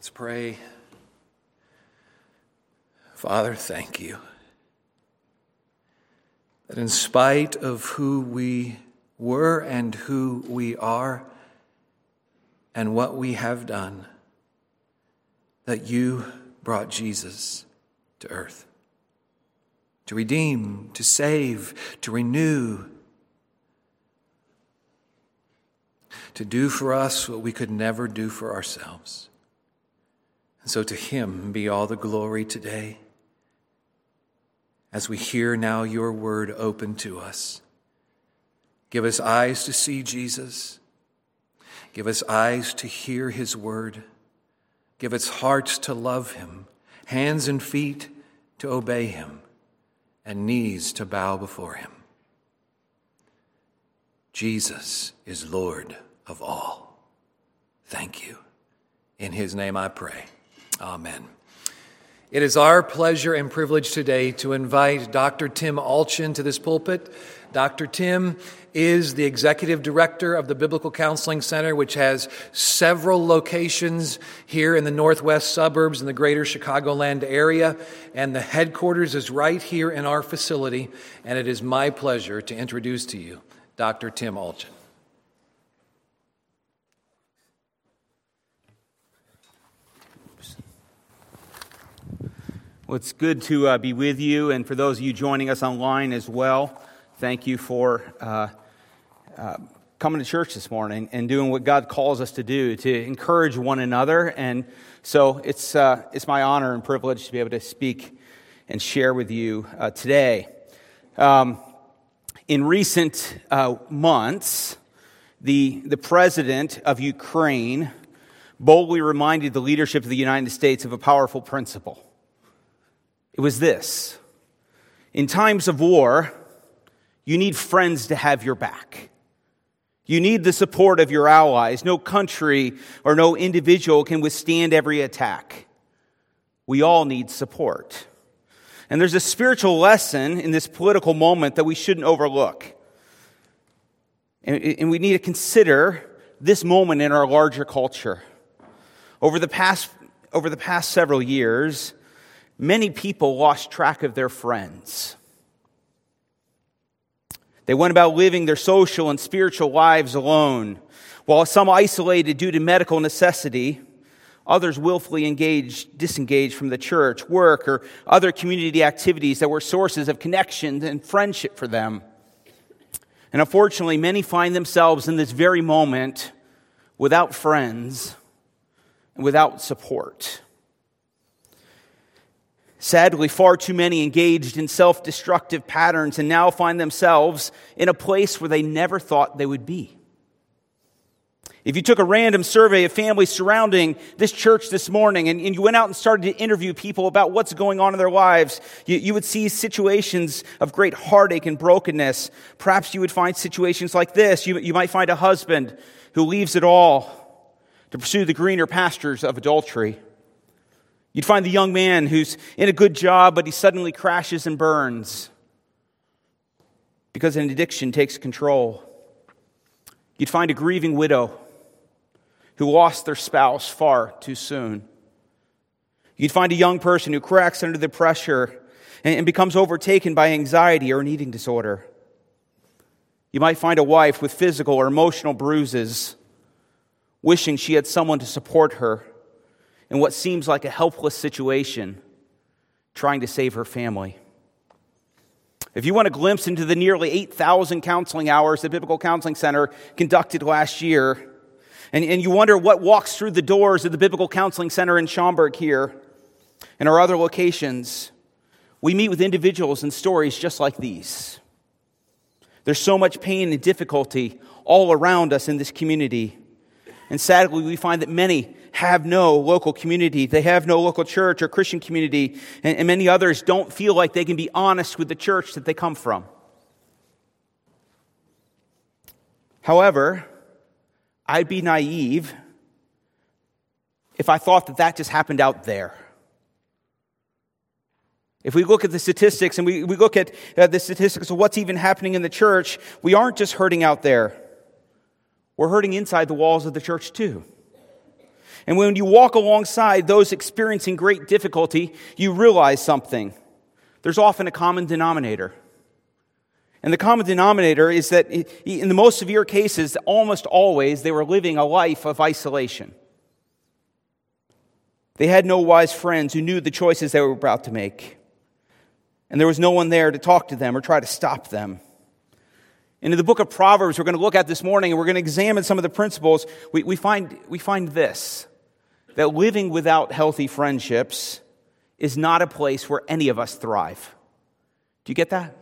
Let's pray. Father, thank you that in spite of who we were and who we are and what we have done, that you brought Jesus to earth to redeem, to save, to renew, to do for us what we could never do for ourselves. And so to him be all the glory today as we hear now your word open to us. Give us eyes to see Jesus. Give us eyes to hear his word. Give us hearts to love him, hands and feet to obey him, and knees to bow before him. Jesus is Lord of all. Thank you. In his name I pray. Amen. It is our pleasure and privilege today to invite Dr. Tim Allchin to this pulpit. Dr. Tim is the executive director of the Biblical Counseling Center, which has several locations here in the northwest suburbs in the greater Chicagoland area. And the headquarters is right here in our facility. And it is my pleasure to introduce to you Dr. Tim Allchin. Well, it's good to uh, be with you, and for those of you joining us online as well, thank you for uh, uh, coming to church this morning and doing what God calls us to do to encourage one another. And so it's, uh, it's my honor and privilege to be able to speak and share with you uh, today. Um, in recent uh, months, the, the president of Ukraine boldly reminded the leadership of the United States of a powerful principle. It was this In times of war, you need friends to have your back. You need the support of your allies. No country or no individual can withstand every attack. We all need support. And there's a spiritual lesson in this political moment that we shouldn't overlook. And we need to consider this moment in our larger culture. Over the past, over the past several years, many people lost track of their friends. They went about living their social and spiritual lives alone, while some isolated due to medical necessity, others willfully engaged, disengaged from the church, work, or other community activities that were sources of connection and friendship for them. And unfortunately, many find themselves in this very moment without friends and without support. Sadly, far too many engaged in self destructive patterns and now find themselves in a place where they never thought they would be. If you took a random survey of families surrounding this church this morning and, and, you went out and started to interview people about what's going on in their lives, you, you would see situations of great heartache and brokenness. Perhaps you would find situations like this. You, you might find a husband who leaves it all to pursue the greener pastures of adultery. You'd find the young man who's in a good job, but he suddenly crashes and burns because an addiction takes control. You'd find a grieving widow who lost their spouse far too soon. You'd find a young person who cracks under the pressure and, becomes overtaken by anxiety or an eating disorder. You might find a wife with physical or emotional bruises, wishing she had someone to support her in what seems like a helpless situation, trying to save her family. If you want a glimpse into the nearly 8,000 counseling hours the Biblical Counseling Center conducted last year, and, and you wonder what walks through the doors of the Biblical Counseling Center in Schaumburg here and our other locations, we meet with individuals and stories just like these. There's so much pain and difficulty all around us in this community. And sadly, we find that many have no local community. They have no local church or Christian community. And, and many others don't feel like they can be honest with the church that they come from. However, I'd be naive if I thought that that just happened out there. If we look at the statistics and we, we look at uh, the statistics of what's even happening in the church, we aren't just hurting out there. We're hurting inside the walls of the church too. And when you walk alongside those experiencing great difficulty, you realize something. There's often a common denominator. And the common denominator is that in the most severe cases, almost always, they were living a life of isolation. They had no wise friends who knew the choices they were about to make. And there was no one there to talk to them or try to stop them. And in the book of Proverbs, we're going to look at this morning and we're going to examine some of the principles. We, we, find, we find this that living without healthy friendships is not a place where any of us thrive. Do you get that?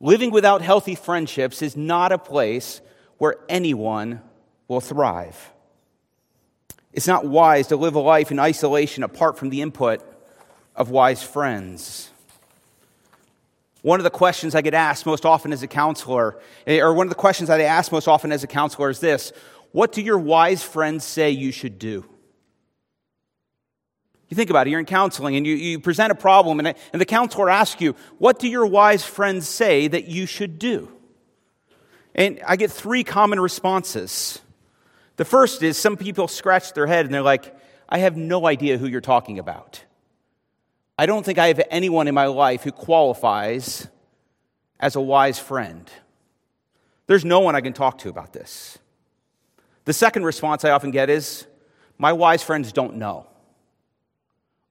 Living without healthy friendships is not a place where anyone will thrive. It's not wise to live a life in isolation apart from the input of wise friends. One of the questions I get asked most often as a counselor, eh, or one of the questions I ask most often as a counselor is this What do your wise friends say you should do? You think about it, you're in counseling and you, you present a problem, and, and the counselor asks you, What do your wise friends say that you should do? And I get three common responses. The first is some people scratch their head and they're like, I have no idea who you're talking about. I don't think I have anyone in my life who qualifies as a wise friend. There's no one I can talk to about this. The second response I often get is, My wise friends don't know.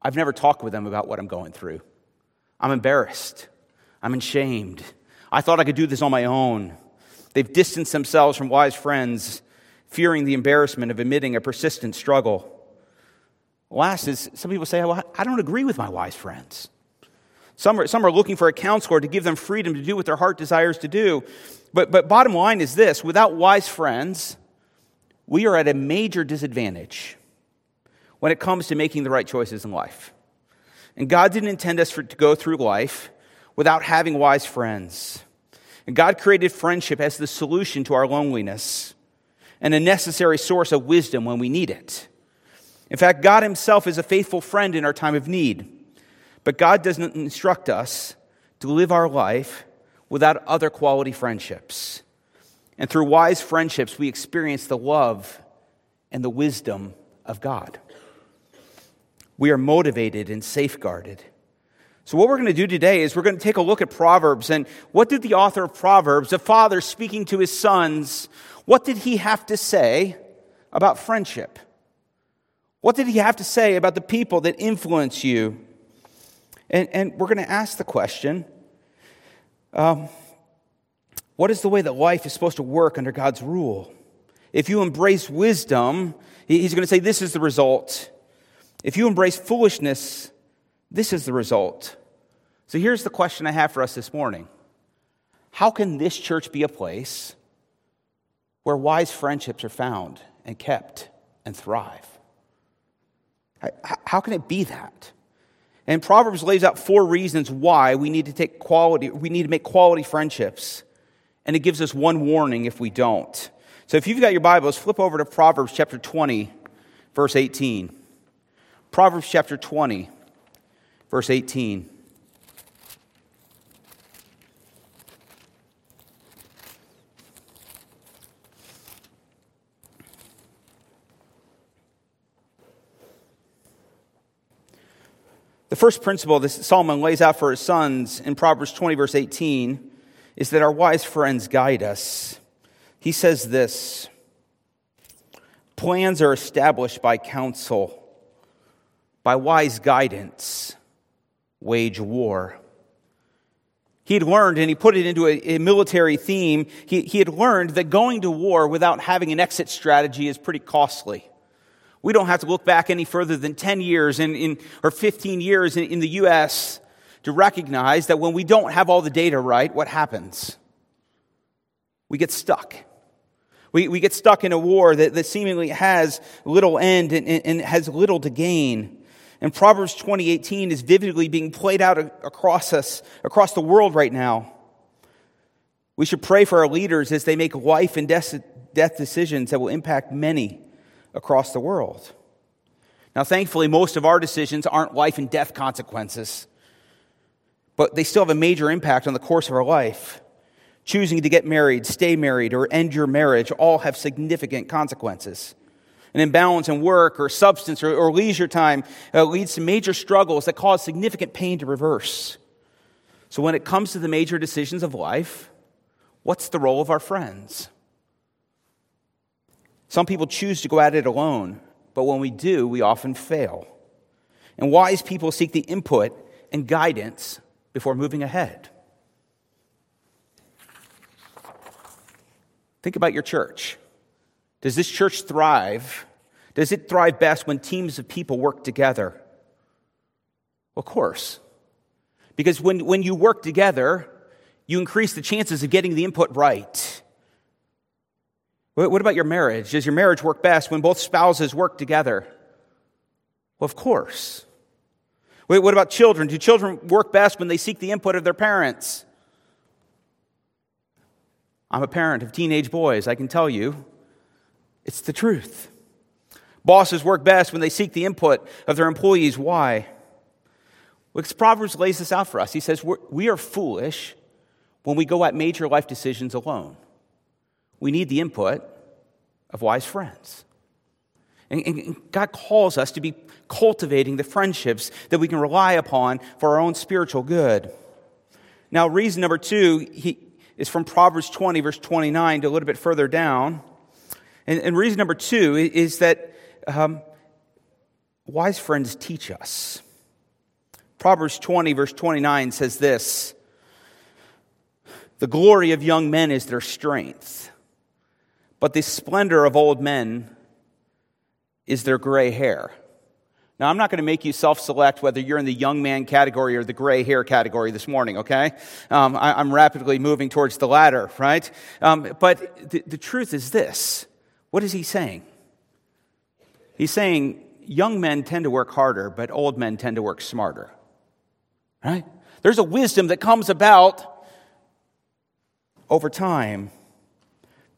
I've never talked with them about what I'm going through. I'm embarrassed. I'm ashamed. I thought I could do this on my own. They've distanced themselves from wise friends, fearing the embarrassment of admitting a persistent struggle. Last is some people say, well, I don't agree with my wise friends. Some are, some are looking for a counselor to give them freedom to do what their heart desires to do. But, but bottom line is this without wise friends, we are at a major disadvantage when it comes to making the right choices in life. And God didn't intend us for, to go through life without having wise friends. And God created friendship as the solution to our loneliness and a necessary source of wisdom when we need it. In fact, God Himself is a faithful friend in our time of need. But God doesn't instruct us to live our life without other quality friendships. And through wise friendships, we experience the love and the wisdom of God. We are motivated and safeguarded. So, what we're going to do today is we're going to take a look at Proverbs. And what did the author of Proverbs, the father speaking to his sons, what did he have to say about friendship? What did he have to say about the people that influence you? And, and we're going to ask the question um, what is the way that life is supposed to work under God's rule? If you embrace wisdom, he's going to say this is the result. If you embrace foolishness, this is the result. So here's the question I have for us this morning How can this church be a place where wise friendships are found and kept and thrive? How can it be that? And Proverbs lays out four reasons why we need to take quality, we need to make quality friendships. And it gives us one warning if we don't. So if you've got your Bibles, flip over to Proverbs chapter 20, verse 18. Proverbs chapter 20, verse 18. The first principle that Solomon lays out for his sons in Proverbs 20, verse 18, is that our wise friends guide us. He says this Plans are established by counsel, by wise guidance, wage war. He had learned, and he put it into a, a military theme, he, he had learned that going to war without having an exit strategy is pretty costly. We don't have to look back any further than 10 years in, in or 15 years in, in the U.S. to recognize that when we don't have all the data right, what happens? We get stuck. We, we get stuck in a war that, that seemingly has little end and, and has little to gain. And Proverbs 2018 is vividly being played out across us, across the world right now. We should pray for our leaders as they make life and death decisions that will impact many across the world. Now, thankfully, most of our decisions aren't life and death consequences, but they still have a major impact on the course of our life. Choosing to get married, stay married, or end your marriage all have significant consequences. An imbalance in work or substance or, or leisure time uh, leads to major struggles that cause significant pain to reverse. So, when it comes to the major decisions of life, what's the role of our friends? Some people choose to go at it alone, but when we do, we often fail. And wise people seek the input and guidance before moving ahead. Think about your church. Does this church thrive? Does it thrive best when teams of people work together? Of course. Because when, when you work together, you increase the chances of getting the input right. What about your marriage? Does your marriage work best when both spouses work together? Of course. Wait, what about children? Do children work best when they seek the input of their parents? I'm a parent of teenage boys. I can tell you it's the truth. Bosses work best when they seek the input of their employees. Why? Because Proverbs lays this out for us. He says, We are foolish when we go at major life decisions alone. We need the input of wise friends. And, God calls us to be cultivating the friendships that we can rely upon for our own spiritual good. Now, reason number two is from Proverbs 20, verse 29, to a little bit further down. And, and reason number two is that um, wise friends teach us. Proverbs 20, verse 29 says this The glory of young men is their strength, but the splendor of old men is their gray hair. Now, I'm not going to make you self select whether you're in the young man category or the gray hair category this morning, okay? Um, I, am rapidly moving towards the latter, right? Um, but the, the truth is this what is he saying? He's saying young men tend to work harder, but old men tend to work smarter, right? There's a wisdom that comes about over time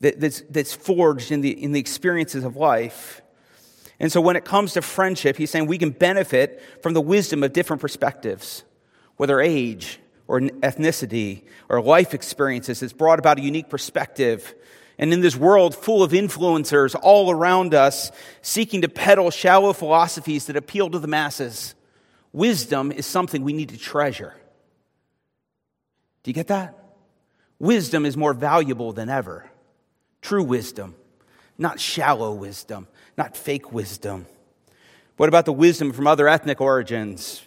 that, that's, that's forged in the, in the experiences of life. And so when it comes to friendship, he's saying we can benefit from the wisdom of different perspectives, whether age or ethnicity or life experiences. It's brought about a unique perspective. And in this world full of influencers all around us, seeking to peddle shallow philosophies that appeal to the masses, wisdom is something we need to treasure. Do you get that? Wisdom is more valuable than ever. True wisdom, not shallow wisdom, not fake wisdom. What about the wisdom from other ethnic origins?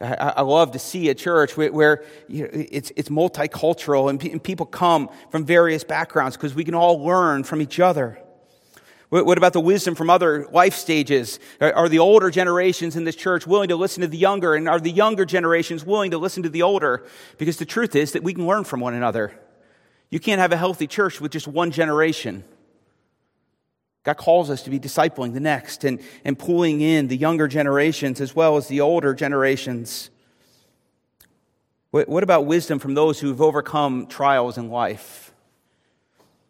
I, love to see a church where, it's, multicultural and, people come from various backgrounds because we can all learn from each other. What, about the wisdom from other life stages? Are the older generations in this church willing to listen to the younger? And are the younger generations willing to listen to the older? Because the truth is that we can learn from one another. You can't have a healthy church with just one generation. God calls us to be discipling the next and, and pulling in the younger generations as well as the older generations. What, what about wisdom from those who've overcome trials in life?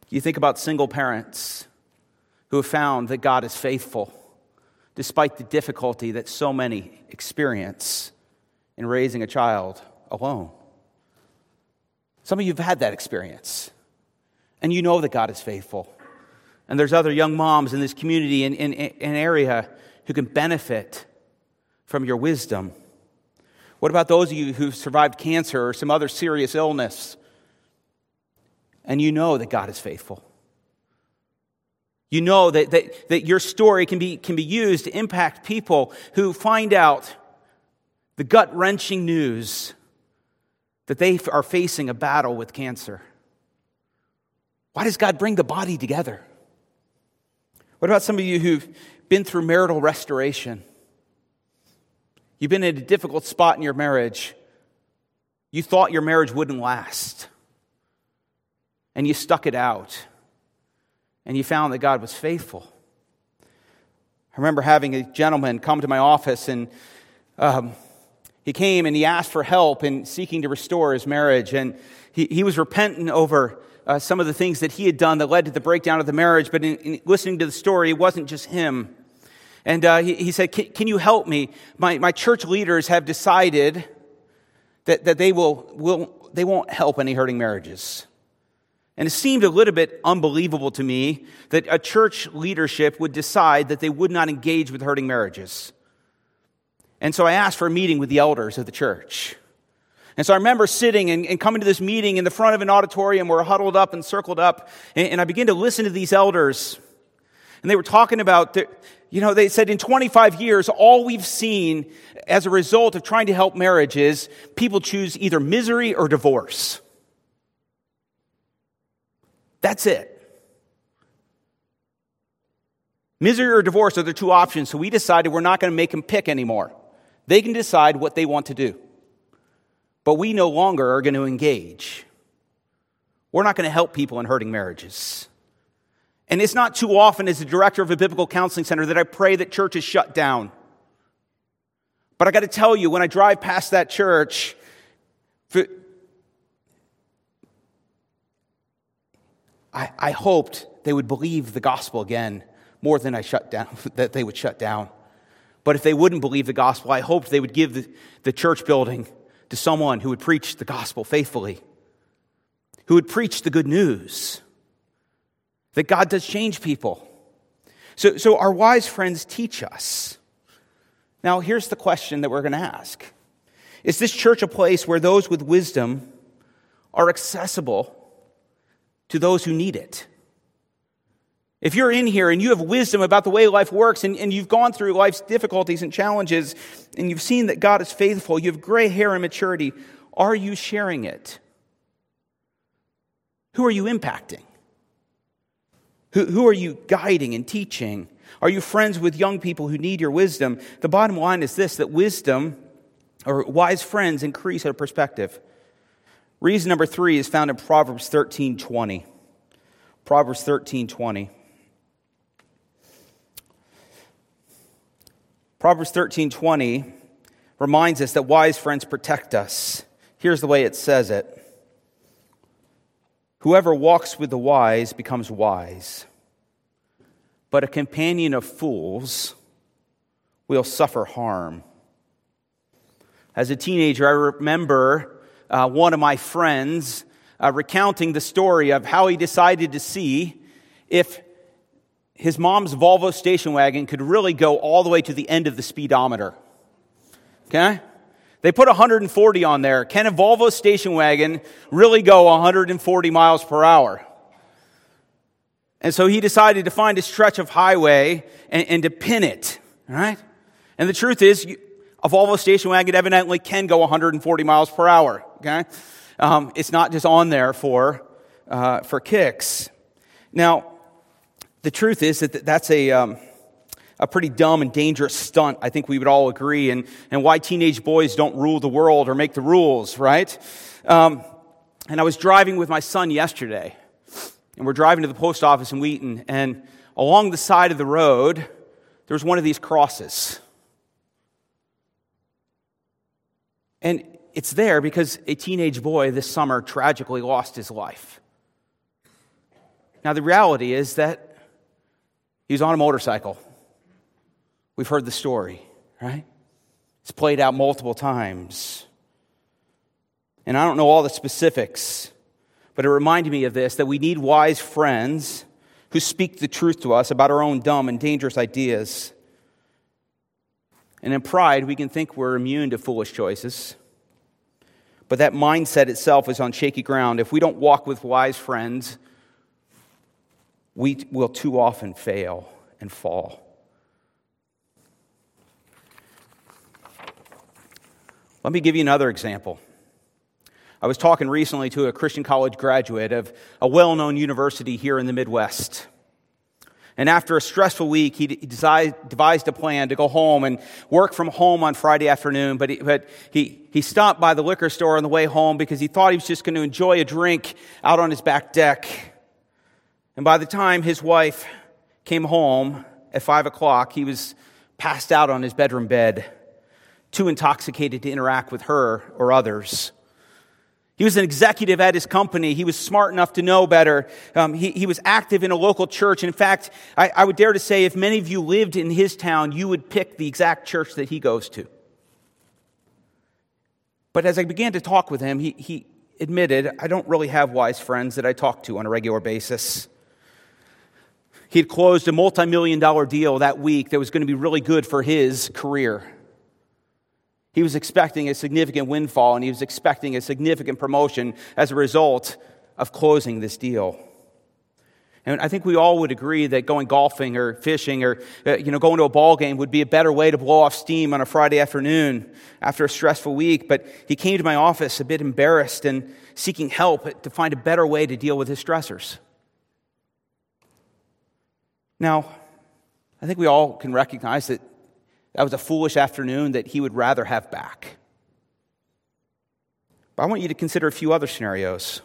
You think about single parents who have found that God is faithful despite the difficulty that so many experience in raising a child alone. Some of you have had that experience, and you know that God is faithful. And there's other young moms in this community and in, in, area who can benefit from your wisdom. What about those of you who've survived cancer or some other serious illness? And you know that God is faithful. You know that, that, that your story can be, can be used to impact people who find out the gut wrenching news that they are facing a battle with cancer. Why does God bring the body together? What about some of you who've been through marital restoration? You've been in a difficult spot in your marriage. You thought your marriage wouldn't last. And you stuck it out. And you found that God was faithful. I remember having a gentleman come to my office and um, he came and he asked for help in seeking to restore his marriage. And he, he was repentant over uh, some of the things that he had done that led to the breakdown of the marriage, but in, in listening to the story, it wasn't just him. And uh, he, he, said, can, you help me? My, my church leaders have decided that, that they, will, will, they won't help any hurting marriages. And it seemed a little bit unbelievable to me that a church leadership would decide that they would not engage with hurting marriages. And so I asked for a meeting with the elders of the church. And so I remember sitting and, and coming to this meeting in the front of an auditorium. We're huddled up and circled up. And, and I began to listen to these elders. And they were talking about, the, you know, they said in 25 years, all we've seen as a result of trying to help marriages, people choose either misery or divorce. That's it. Misery or divorce are the two options, so we decided we're not going to make them pick anymore. They can decide what they want to do. But we no longer are going to engage. We're not going to help people in hurting marriages. And it's not too often, as the director of a biblical counseling center, that I pray that churches shut down. But I got to tell you, when I drive past that church, I, I hoped they would believe the gospel again more than I shut down, that they would shut down. But if they wouldn't believe the gospel, I hoped they would give the, the church building to someone who would preach the gospel faithfully, who would preach the good news that God does change people. So, so our wise friends teach us. Now, here's the question that we're going to ask Is this church a place where those with wisdom are accessible to those who need it. If you're in here and you have wisdom about the way life works and, and you've gone through life's difficulties and challenges and you've seen that God is faithful, you have gray hair and maturity, are you sharing it? Who are you impacting? Who, who are you guiding and teaching? Are you friends with young people who need your wisdom? The bottom line is this that wisdom or wise friends increase our perspective. Reason number three is found in Proverbs 13 20. Proverbs 13 20. Proverbs 13 20 reminds us that wise friends protect us. Here's the way it says it Whoever walks with the wise becomes wise, but a companion of fools will suffer harm. As a teenager, I remember uh, one of my friends uh, recounting the story of how he decided to see if his mom's Volvo station wagon could really go all the way to the end of the speedometer. Okay? They put 140 on there. Can a Volvo station wagon really go 140 miles per hour? And so he decided to find a stretch of highway and, and to pin it, right? And the truth is, a Volvo station wagon evidently can go 140 miles per hour. Okay, um, it's not just on there for uh, for kicks. Now, the truth is that that's a um, a pretty dumb and dangerous stunt. I think we would all agree, and and why teenage boys don't rule the world or make the rules, right? Um, and I was driving with my son yesterday, and we're driving to the post office in Wheaton, and along the side of the road, there was one of these crosses. And it's there because a teenage boy this summer tragically lost his life. Now, the reality is that he was on a motorcycle. We've heard the story, right? It's played out multiple times. And I don't know all the specifics, but it reminded me of this that we need wise friends who speak the truth to us about our own dumb and dangerous ideas. And in pride, we can think we're immune to foolish choices. But that mindset itself is on shaky ground. If we don't walk with wise friends, we will too often fail and fall. Let me give you another example. I was talking recently to a Christian college graduate of a well known university here in the Midwest. And after a stressful week, he devised a plan to go home and work from home on Friday afternoon. But, he, but he, he stopped by the liquor store on the way home because he thought he was just going to enjoy a drink out on his back deck. And by the time his wife came home at five o'clock, he was passed out on his bedroom bed, too intoxicated to interact with her or others. He was an executive at his company. He was smart enough to know better. Um, he, he, was active in a local church. in fact, I, I would dare to say if many of you lived in his town, you would pick the exact church that he goes to. But as I began to talk with him, he, he, admitted, I don't really have wise friends that I talk to on a regular basis. He had closed a multi million dollar deal that week that was going to be really good for his career. He was expecting a significant windfall and he was expecting a significant promotion as a result of closing this deal. And I think we all would agree that going golfing or fishing or uh, you know going to a ball game would be a better way to blow off steam on a Friday afternoon after a stressful week. But he came to my office a bit embarrassed and seeking help to find a better way to deal with his stressors. Now, I think we all can recognize that that was a foolish afternoon that he would rather have back. But I want you to consider a few other scenarios.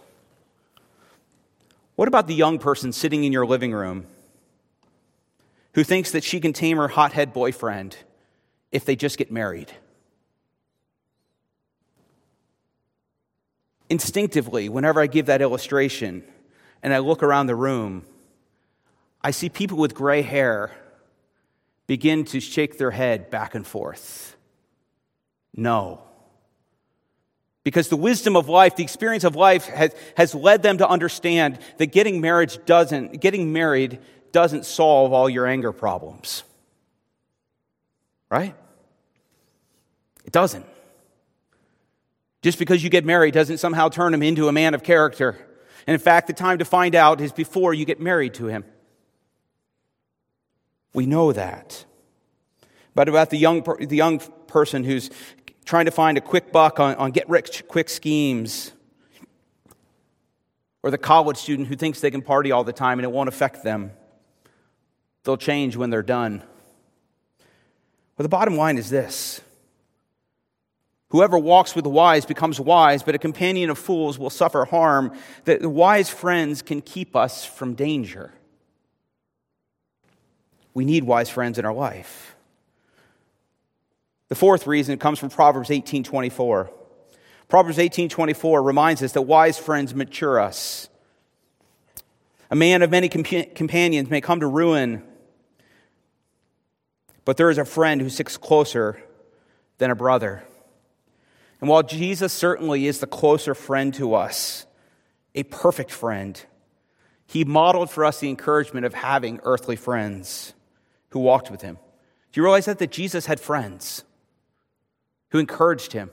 What about the young person sitting in your living room who thinks that she can tame her hothead boyfriend if they just get married? Instinctively, whenever I give that illustration and I look around the room, I see people with gray hair begin to shake their head back and forth. No. Because the wisdom of life, the experience of life has, has led them to understand that getting marriage doesn't, getting married doesn't solve all your anger problems. Right? It doesn't. Just because you get married doesn't somehow turn him into a man of character. And in fact, the time to find out is before you get married to him. We know that. But about the young, the young person who's trying to find a quick buck on, on get rich quick schemes, or the college student who thinks they can party all the time and it won't affect them. They'll change when they're done. But the bottom line is this Whoever walks with the wise becomes wise, but a companion of fools will suffer harm. That the wise friends can keep us from danger. We need wise friends in our life. The fourth reason comes from Proverbs 18:24. Proverbs 18:24 reminds us that wise friends mature us. A man of many compa- companions may come to ruin, but there is a friend who sticks closer than a brother. And while Jesus certainly is the closer friend to us, a perfect friend, he modeled for us the encouragement of having earthly friends who walked with him. Do you realize that? That Jesus had friends who encouraged him,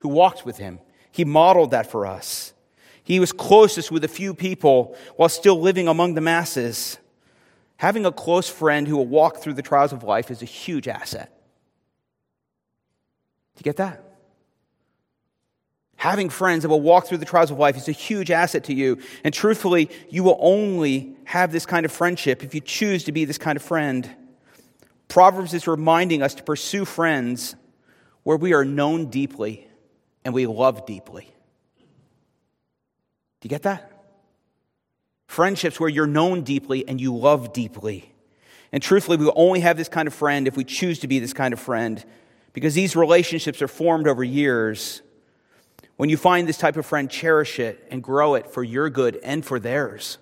who walked with him. He modeled that for us. He was closest with a few people while still living among the masses. Having a close friend who will walk through the trials of life is a huge asset. Do you get that? Having friends that will walk through the trials of life is a huge asset to you. And truthfully, you will only have this kind of friendship if you choose to be this kind of friend. Proverbs is reminding us to pursue friends where we are known deeply and we love deeply. Do you get that? Friendships where you're known deeply and you love deeply. And truthfully, we will only have this kind of friend if we choose to be this kind of friend because these relationships are formed over years. When you find this type of friend, cherish it and grow it for your good and for theirs.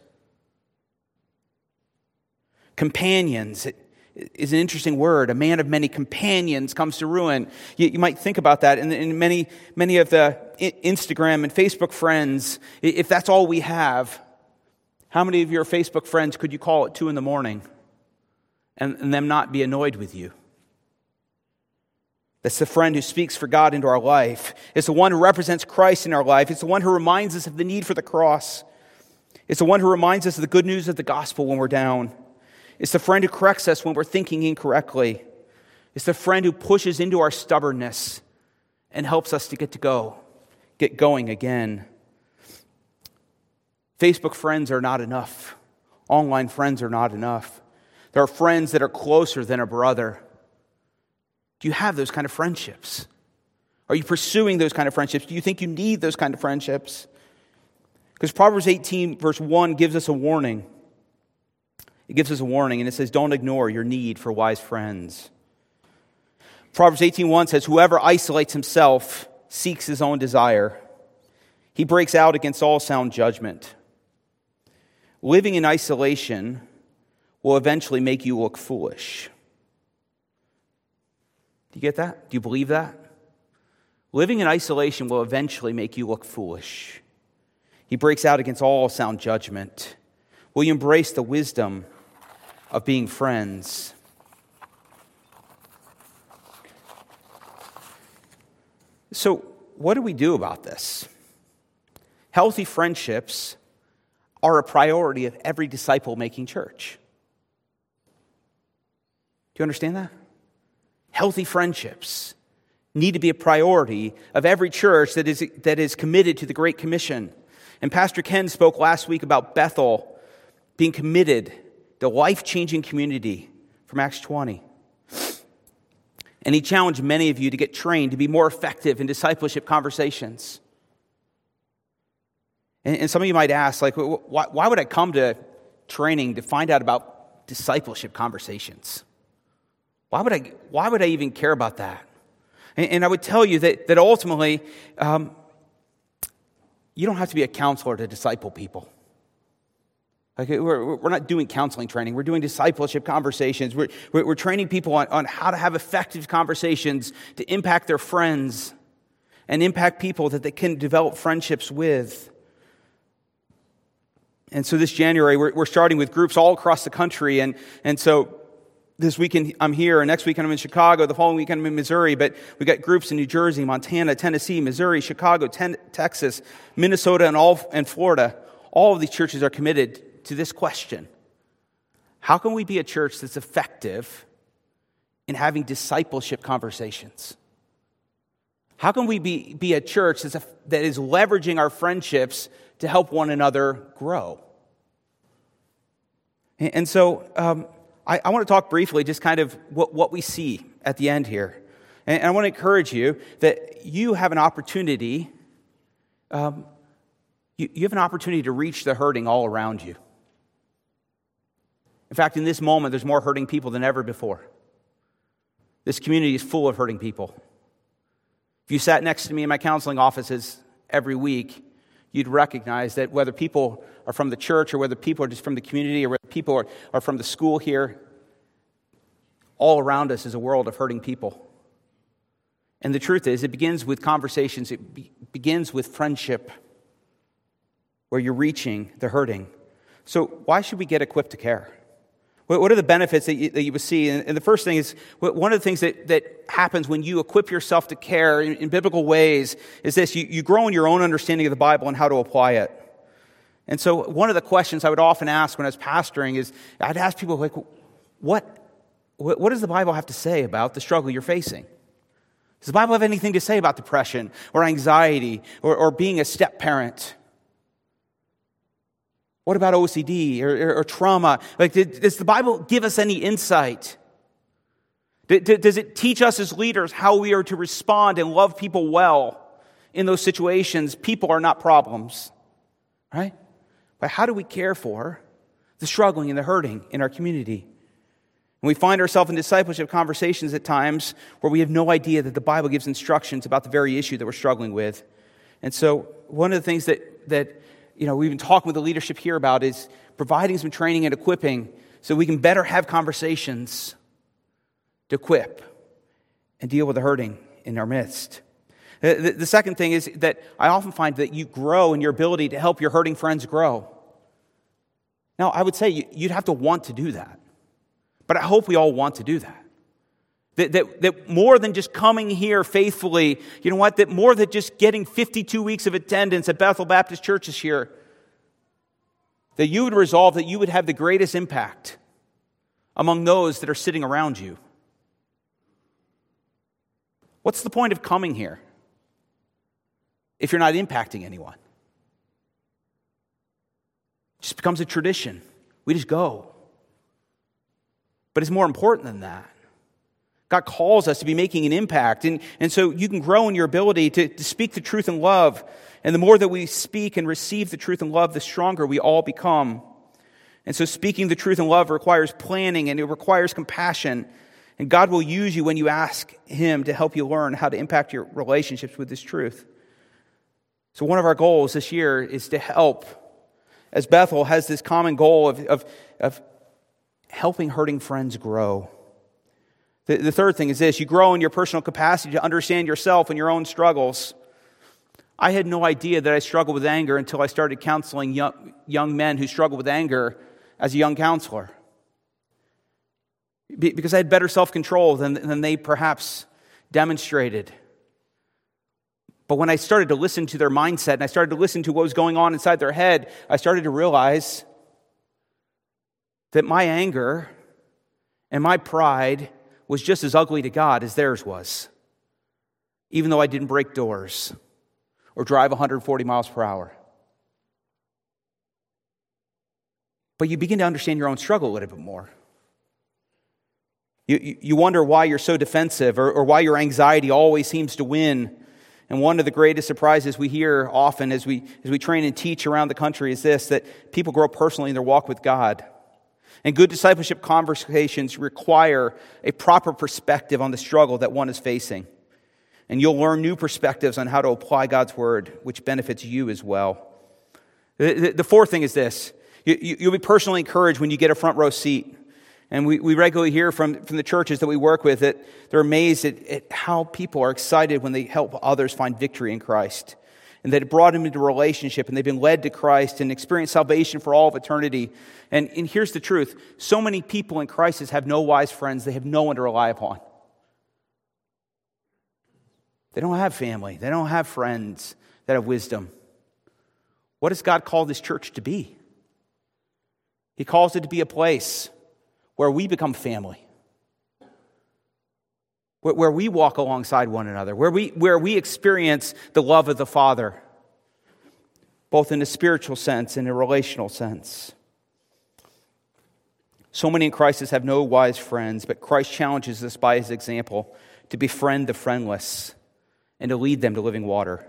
Companions is an interesting word. A man of many companions comes to ruin. You, you might think about that. And, and many, many of the Instagram and Facebook friends, if that's all we have, how many of your Facebook friends could you call at two in the morning and, and them not be annoyed with you? That's the friend who speaks for God into our life. It's the one who represents Christ in our life. It's the one who reminds us of the need for the cross. It's the one who reminds us of the good news of the gospel when we're down. It's the friend who corrects us when we're thinking incorrectly. It's the friend who pushes into our stubbornness and helps us to get to go, get going again. Facebook friends are not enough. Online friends are not enough. There are friends that are closer than a brother. Do you have those kind of friendships? Are you pursuing those kind of friendships? Do you think you need those kind of friendships? Because Proverbs 18, verse 1, gives us a warning. It gives us a warning, and it says, Don't ignore your need for wise friends. Proverbs 18:1 says, Whoever isolates himself seeks his own desire. He breaks out against all sound judgment. Living in isolation will eventually make you look foolish. Do you get that? Do you believe that? living in isolation will eventually make you look foolish. He breaks out against all sound judgment. Will you embrace the wisdom of being friends? So, what do we do about this? Healthy friendships are a priority of every disciple making church. Do you understand that? Healthy friendships need to be a priority of every church that is, that is committed to the Great Commission. And Pastor Ken spoke last week about Bethel being committed to life changing community from Acts 20. And he challenged many of you to get trained to be more effective in discipleship conversations. And, and some of you might ask, like, why, why would I come to training to find out about discipleship conversations? Why would I, why would I even care about that? And, and I would tell you that, that ultimately, um, you don't have to be a counselor to disciple people. Like we're, we're not doing counseling training. We're doing discipleship conversations. We're, we're, training people on, on how to have effective conversations to impact their friends and impact people that they can develop friendships with. And so this January, we're, we're starting with groups all across the country. And, and so this weekend I'm here, next weekend I'm in Chicago. The following weekend I'm in Missouri. But we've got groups in New Jersey, Montana, Tennessee, Missouri, Chicago, ten, Texas, Minnesota, and all and Florida. All of these churches are committed to this question How can we be a church that's effective in having discipleship conversations? How can we be, be a church that's a, that is leveraging our friendships to help one another grow? And, and so um, I, I, want to talk briefly just kind of what, what we see at the end here. And, and I want to encourage you that you have an opportunity, um, you, you have an opportunity to reach the hurting all around you. In fact, in this moment, there's more hurting people than ever before. This community is full of hurting people. If you sat next to me in my counseling offices every week, you'd recognize that whether people are from the church or whether people are just from the community or whether people are, are from the school here, all around us is a world of hurting people. And the truth is, it begins with conversations, it be- begins with friendship, where you're reaching the hurting. So, why should we get equipped to care? What are the benefits that you, that you would see? And, the first thing is one of the things that, that happens when you equip yourself to care in, in biblical ways is this you, you grow in your own understanding of the Bible and how to apply it. And so, one of the questions I would often ask when I was pastoring is I'd ask people, like, what, what does the Bible have to say about the struggle you're facing? Does the Bible have anything to say about depression or anxiety or, or being a step parent? What about OCD or, or, or trauma? Like, did, does the Bible give us any insight? Does it teach us as leaders how we are to respond and love people well in those situations? People are not problems, right? But how do we care for the struggling and the hurting in our community? And we find ourselves in discipleship conversations at times where we have no idea that the Bible gives instructions about the very issue that we're struggling with. And so, one of the things that, that you know, we've been talking with the leadership here about is providing some training and equipping so we can better have conversations to equip and deal with the hurting in our midst. The, second thing is that I often find that you grow in your ability to help your hurting friends grow. Now, I would say you'd have to want to do that, but I hope we all want to do that. That, that, that more than just coming here faithfully, you know what? That more than just getting 52 weeks of attendance at Bethel Baptist Church this year, that you would resolve that you would have the greatest impact among those that are sitting around you. What's the point of coming here if you're not impacting anyone? It just becomes a tradition. We just go. But it's more important than that. God calls us to be making an impact. And, and so you can grow in your ability to, to speak the truth in love. And the more that we speak and receive the truth in love, the stronger we all become. And so speaking the truth in love requires planning and it requires compassion. And God will use you when you ask Him to help you learn how to impact your relationships with this truth. So, one of our goals this year is to help, as Bethel has this common goal of, of, of helping hurting friends grow. The, the third thing is this you grow in your personal capacity to understand yourself and your own struggles. I had no idea that I struggled with anger until I started counseling young, young men who struggle with anger as a young counselor. Because I had better self control than, than they perhaps demonstrated. But when I started to listen to their mindset and I started to listen to what was going on inside their head, I started to realize that my anger and my pride was just as ugly to God as theirs was, even though I didn't break doors or drive 140 miles per hour. But you begin to understand your own struggle a little bit more. You, you wonder why you're so defensive or, or why your anxiety always seems to win. And one of the greatest surprises we hear often as we, as we train and teach around the country is this that people grow personally in their walk with God. And good discipleship conversations require a proper perspective on the struggle that one is facing. And you'll learn new perspectives on how to apply God's word, which benefits you as well. The fourth thing is this you'll be personally encouraged when you get a front row seat. And we, regularly hear from, from the churches that we work with that they're amazed at how people are excited when they help others find victory in Christ. And that it brought them into relationship and they've been led to Christ and experienced salvation for all of eternity. And, and here's the truth so many people in crisis have no wise friends, they have no one to rely upon. They don't have family, they don't have friends that have wisdom. What does God call this church to be? He calls it to be a place where we become family, where, we walk alongside one another, where we, where we experience the love of the Father, both in a spiritual sense and a relational sense. So many in crisis have no wise friends, but Christ challenges us by his example to befriend the friendless and to lead them to living water.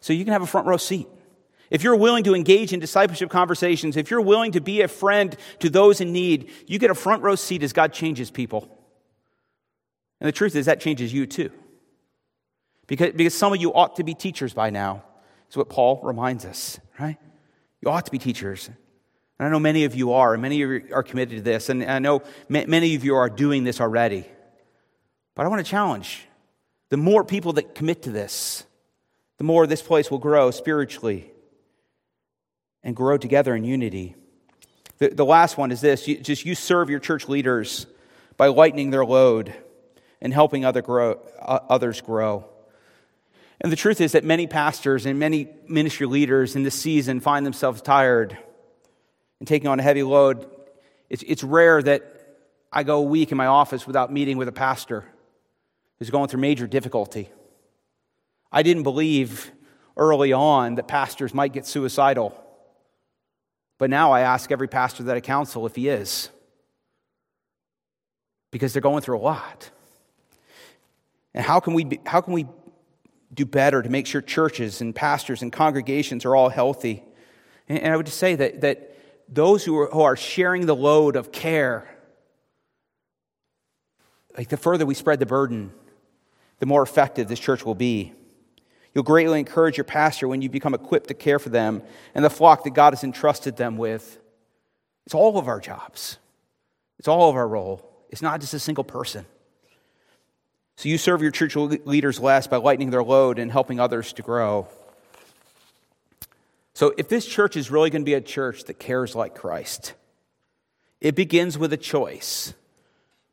So you can have a front row seat. If you're willing to engage in discipleship conversations, if you're willing to be a friend to those in need, you get a front row seat as God changes people. And the truth is, that changes you too. Because, because some of you ought to be teachers by now, is what Paul reminds us, right? You ought to be teachers. And I know many of you are, and many of you are committed to this, and I know many of you are doing this already. But I want to challenge the more people that commit to this, the more this place will grow spiritually and grow together in unity. The, the last one is this you, just you serve your church leaders by lightening their load and helping other grow, uh, others grow. And the truth is that many pastors and many ministry leaders in this season find themselves tired and taking on a heavy load. It's, it's rare that I go a week in my office without meeting with a pastor who's going through major difficulty. I didn't believe early on that pastors might get suicidal. But now I ask every pastor that I counsel if he is, because they're going through a lot. And how can we, be, how can we do better to make sure churches and pastors and congregations are all healthy? And, and I would just say that, that those who are, who are sharing the load of care, like the further we spread the burden, the more effective this church will be. You'll greatly encourage your pastor when you become equipped to care for them and the flock that God has entrusted them with. It's all of our jobs, it's all of our role. It's not just a single person. So you serve your church leaders less by lightening their load and helping others to grow. So if this church is really going to be a church that cares like Christ, it begins with a choice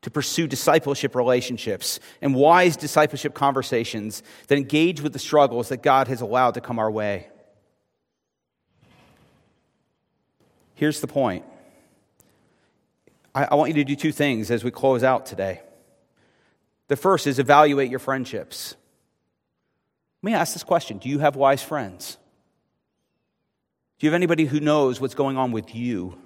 to pursue discipleship relationships and wise discipleship conversations that engage with the struggles that God has allowed to come our way. Here's the point I, want you to do two things as we close out today. The first is evaluate your friendships. Let me ask this question Do you have wise friends? Do you have anybody who knows what's going on with you?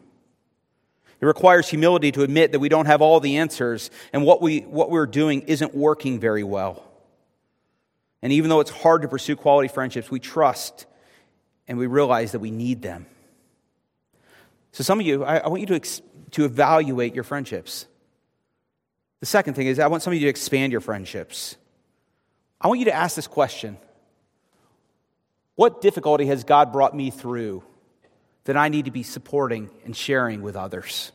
It requires humility to admit that we don't have all the answers and what, we, what we're doing isn't working very well. And even though it's hard to pursue quality friendships, we trust and we realize that we need them. So, some of you, I, I want you to, ex- to evaluate your friendships. The second thing is, I want some of you to expand your friendships. I want you to ask this question What difficulty has God brought me through? that I need to be supporting and sharing with others.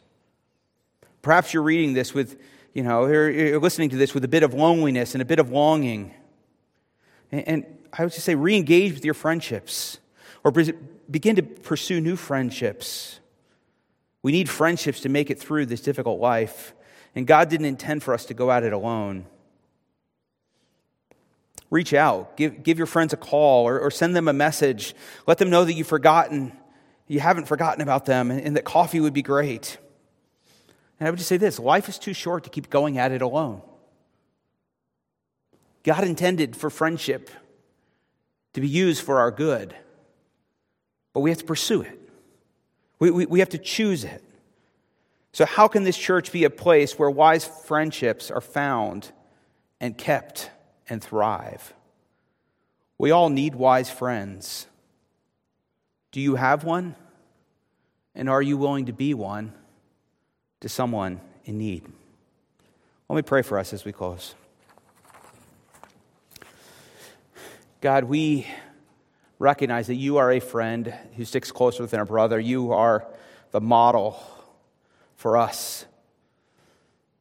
Perhaps you're reading this with you know, you're listening to this with a bit of loneliness and a bit of longing. And I would just say, re engage with your friendships or begin to pursue new friendships. We need friendships to make it through this difficult life. And God didn't intend for us to go at it alone. Reach out, give, give your friends a call or, or send them a message. Let them know that you've forgotten, you haven't forgotten about them, and, and that coffee would be great. And I would just say this life is too short to keep going at it alone. God intended for friendship to be used for our good, but we have to pursue it. We, we, we have to choose it. So, how can this church be a place where wise friendships are found and kept and thrive? We all need wise friends. Do you have one? And are you willing to be one to someone in need? Let me pray for us as we close. God, we recognize that you are a friend who sticks closer than a brother. You are the model for us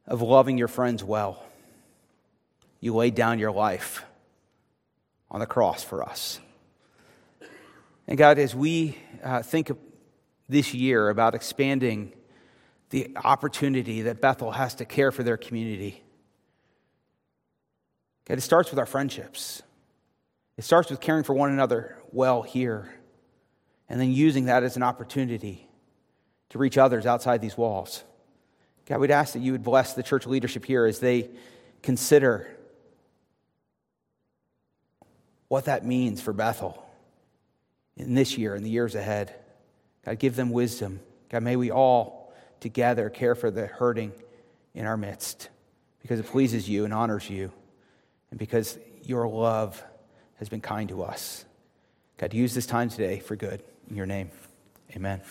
of loving your friends well. You laid down your life on the cross for us. And God, as we uh, think this year about expanding the opportunity that Bethel has to care for their community, God, it starts with our friendships. It starts with caring for one another well here, and then using that as an opportunity to reach others outside these walls. God, we'd ask that you would bless the church leadership here as they consider what that means for Bethel in this year and the years ahead. God, give them wisdom. God, may we all together care for the hurting in our midst because it pleases you and honors you, and because your love has been kind to us. God, use this time today for good. In your name, amen.